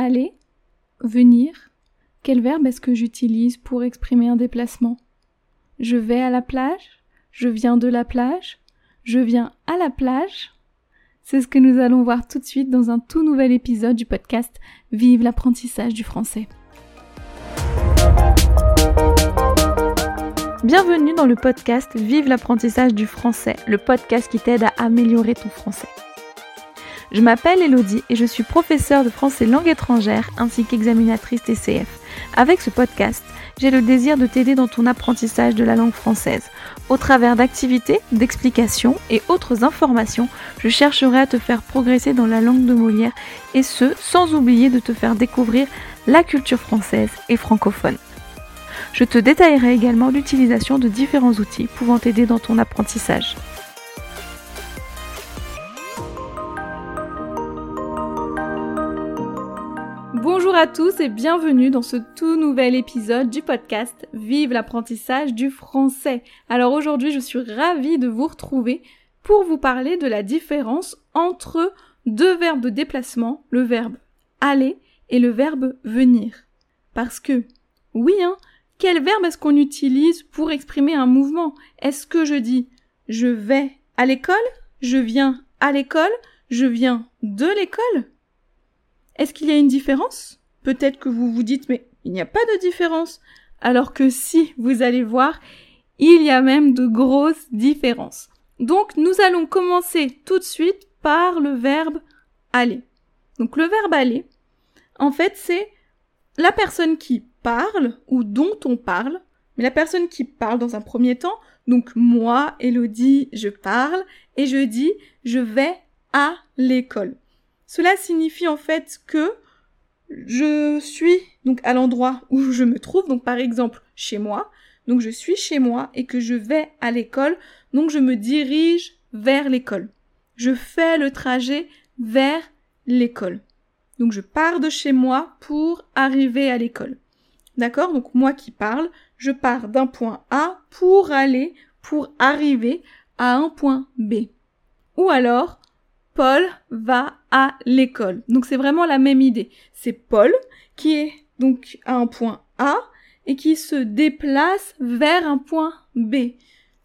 aller, venir. Quel verbe est-ce que j'utilise pour exprimer un déplacement? Je vais à la plage, je viens de la plage, je viens à la plage? C'est ce que nous allons voir tout de suite dans un tout nouvel épisode du podcast Vive l'apprentissage du français. Bienvenue dans le podcast Vive l'apprentissage du français, le podcast qui t'aide à améliorer ton français. Je m'appelle Elodie et je suis professeure de français langue étrangère ainsi qu'examinatrice TCF. Avec ce podcast, j'ai le désir de t'aider dans ton apprentissage de la langue française. Au travers d'activités, d'explications et autres informations, je chercherai à te faire progresser dans la langue de Molière et ce, sans oublier de te faire découvrir la culture française et francophone. Je te détaillerai également l'utilisation de différents outils pouvant t'aider dans ton apprentissage. À tous et bienvenue dans ce tout nouvel épisode du podcast Vive l'apprentissage du français. Alors aujourd'hui je suis ravie de vous retrouver pour vous parler de la différence entre deux verbes de déplacement, le verbe aller et le verbe venir. Parce que, oui, hein, quel verbe est-ce qu'on utilise pour exprimer un mouvement? Est-ce que je dis je vais à l'école Je viens à l'école Je viens de l'école? Est-ce qu'il y a une différence? Peut-être que vous vous dites mais il n'y a pas de différence. Alors que si, vous allez voir, il y a même de grosses différences. Donc nous allons commencer tout de suite par le verbe aller. Donc le verbe aller, en fait c'est la personne qui parle ou dont on parle, mais la personne qui parle dans un premier temps, donc moi, Elodie, je parle et je dis je vais à l'école. Cela signifie en fait que je suis donc à l'endroit où je me trouve, donc par exemple chez moi, donc je suis chez moi et que je vais à l'école, donc je me dirige vers l'école. Je fais le trajet vers l'école. Donc je pars de chez moi pour arriver à l'école. D'accord? Donc moi qui parle, je pars d'un point A pour aller, pour arriver à un point B. Ou alors, Paul va à l'école. Donc c'est vraiment la même idée. C'est Paul qui est donc à un point A et qui se déplace vers un point B.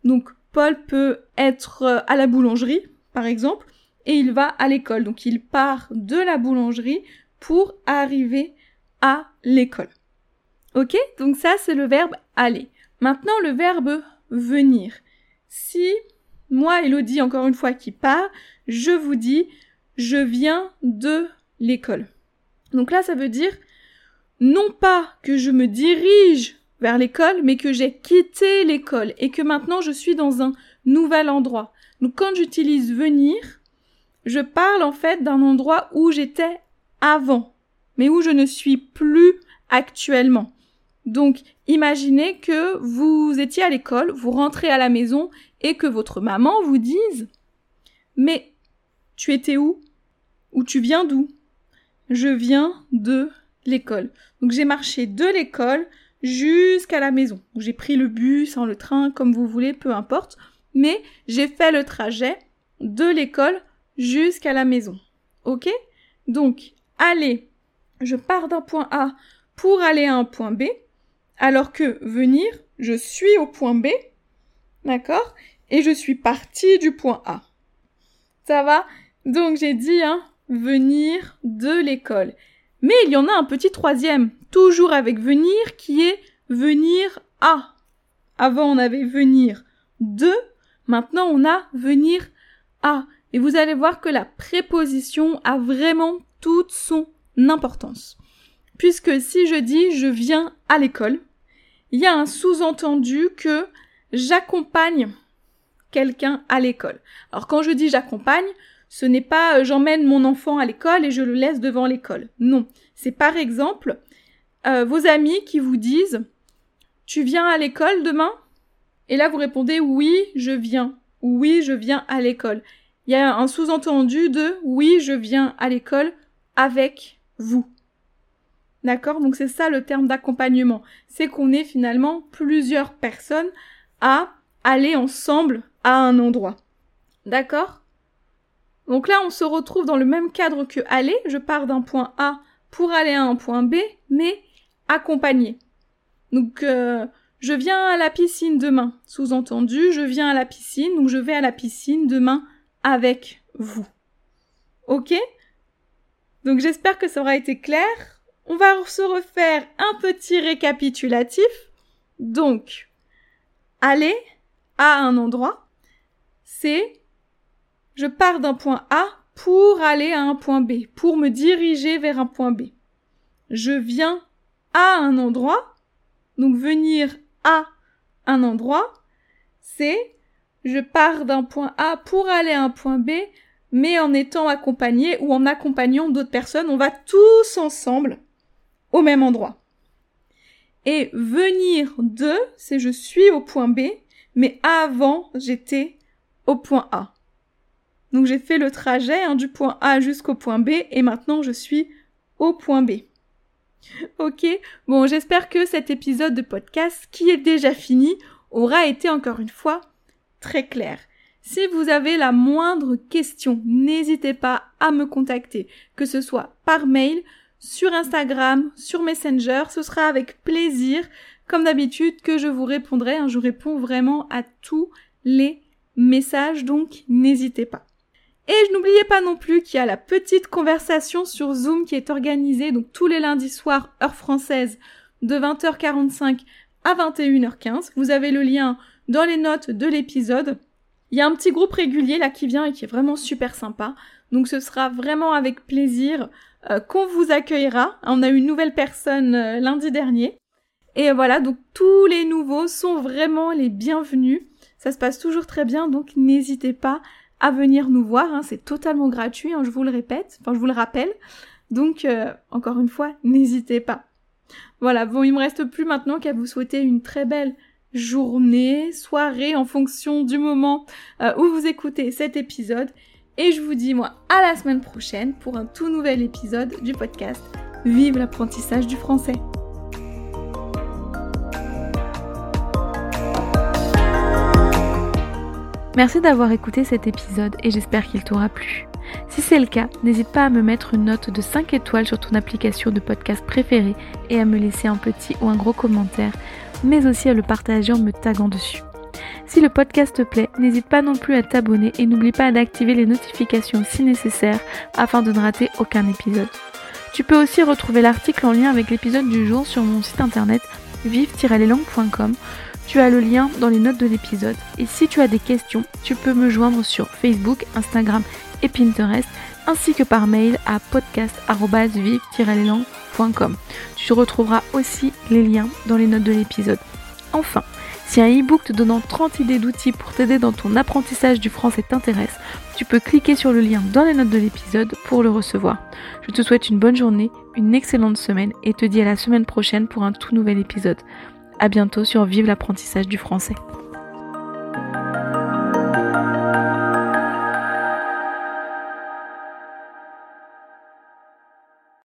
Donc Paul peut être euh, à la boulangerie, par exemple, et il va à l'école. Donc il part de la boulangerie pour arriver à l'école. Ok? Donc ça c'est le verbe aller. Maintenant le verbe venir. Si moi, Elodie, encore une fois, qui part, je vous dis, je viens de l'école. Donc là, ça veut dire non pas que je me dirige vers l'école, mais que j'ai quitté l'école et que maintenant je suis dans un nouvel endroit. Donc quand j'utilise venir, je parle en fait d'un endroit où j'étais avant, mais où je ne suis plus actuellement. Donc, imaginez que vous étiez à l'école, vous rentrez à la maison et que votre maman vous dise Mais tu étais où? Ou tu viens d'où? Je viens de l'école. Donc j'ai marché de l'école jusqu'à la maison. J'ai pris le bus, le train, comme vous voulez, peu importe. Mais j'ai fait le trajet de l'école jusqu'à la maison. Ok? Donc, allez, je pars d'un point A pour aller à un point B, alors que venir, je suis au point B, d'accord? Et je suis partie du point A. Ça va? Donc j'ai dit, hein, venir de l'école. Mais il y en a un petit troisième, toujours avec venir, qui est venir à. Avant on avait venir de, maintenant on a venir à. Et vous allez voir que la préposition a vraiment toute son importance. Puisque si je dis je viens à l'école, il y a un sous-entendu que j'accompagne quelqu'un à l'école. Alors quand je dis j'accompagne, ce n'est pas euh, j'emmène mon enfant à l'école et je le laisse devant l'école. Non, c'est par exemple euh, vos amis qui vous disent tu viens à l'école demain? Et là vous répondez oui, je viens. Oui, je viens à l'école. Il y a un sous-entendu de oui, je viens à l'école avec vous. D'accord? Donc c'est ça le terme d'accompagnement. C'est qu'on est finalement plusieurs personnes à aller ensemble à un endroit. D'accord? Donc là, on se retrouve dans le même cadre que aller. Je pars d'un point A pour aller à un point B, mais accompagné. Donc, euh, je viens à la piscine demain. Sous-entendu, je viens à la piscine, donc je vais à la piscine demain avec vous. Ok? Donc j'espère que ça aura été clair. On va se refaire un petit récapitulatif. Donc, aller à un endroit, c'est je pars d'un point A pour aller à un point B, pour me diriger vers un point B. Je viens à un endroit, donc venir à un endroit, c'est je pars d'un point A pour aller à un point B, mais en étant accompagné ou en accompagnant d'autres personnes, on va tous ensemble au même endroit. Et venir de, c'est je suis au point B, mais avant j'étais au point A. Donc j'ai fait le trajet hein, du point A jusqu'au point B et maintenant je suis au point B. Ok, bon j'espère que cet épisode de podcast qui est déjà fini aura été encore une fois très clair. Si vous avez la moindre question, n'hésitez pas à me contacter, que ce soit par mail, sur Instagram, sur Messenger, ce sera avec plaisir, comme d'habitude, que je vous répondrai. Hein. je réponds vraiment à tous les messages, donc n'hésitez pas. Et je n'oubliais pas non plus qu'il y a la petite conversation sur Zoom qui est organisée donc tous les lundis soirs, heure française, de 20h45 à 21h15. Vous avez le lien dans les notes de l'épisode. Il y a un petit groupe régulier là qui vient et qui est vraiment super sympa. Donc ce sera vraiment avec plaisir euh, qu'on vous accueillera. On a eu une nouvelle personne euh, lundi dernier. Et voilà, donc tous les nouveaux sont vraiment les bienvenus. Ça se passe toujours très bien, donc n'hésitez pas à venir nous voir. Hein. c'est totalement gratuit, hein, je vous le répète, enfin je vous le rappelle. Donc euh, encore une fois, n'hésitez pas. Voilà, bon, il me reste plus maintenant qu'à vous souhaiter une très belle journée, soirée en fonction du moment euh, où vous écoutez cet épisode. Et je vous dis moi à la semaine prochaine pour un tout nouvel épisode du podcast Vive l'apprentissage du français. Merci d'avoir écouté cet épisode et j'espère qu'il t'aura plu. Si c'est le cas, n'hésite pas à me mettre une note de 5 étoiles sur ton application de podcast préférée et à me laisser un petit ou un gros commentaire, mais aussi à le partager en me taguant dessus. Si le podcast te plaît, n'hésite pas non plus à t'abonner et n'oublie pas d'activer les notifications si nécessaire afin de ne rater aucun épisode. Tu peux aussi retrouver l'article en lien avec l'épisode du jour sur mon site internet vive-leslangues.com tu as le lien dans les notes de l'épisode. Et si tu as des questions, tu peux me joindre sur Facebook, Instagram et Pinterest, ainsi que par mail à podcast.vive-leslangues.com. Tu retrouveras aussi les liens dans les notes de l'épisode. Enfin, si un e-book te donnant 30 idées d'outils pour t'aider dans ton apprentissage du français t'intéresse, tu peux cliquer sur le lien dans les notes de l'épisode pour le recevoir. Je te souhaite une bonne journée, une excellente semaine et te dis à la semaine prochaine pour un tout nouvel épisode. À bientôt sur Vive l'apprentissage du français.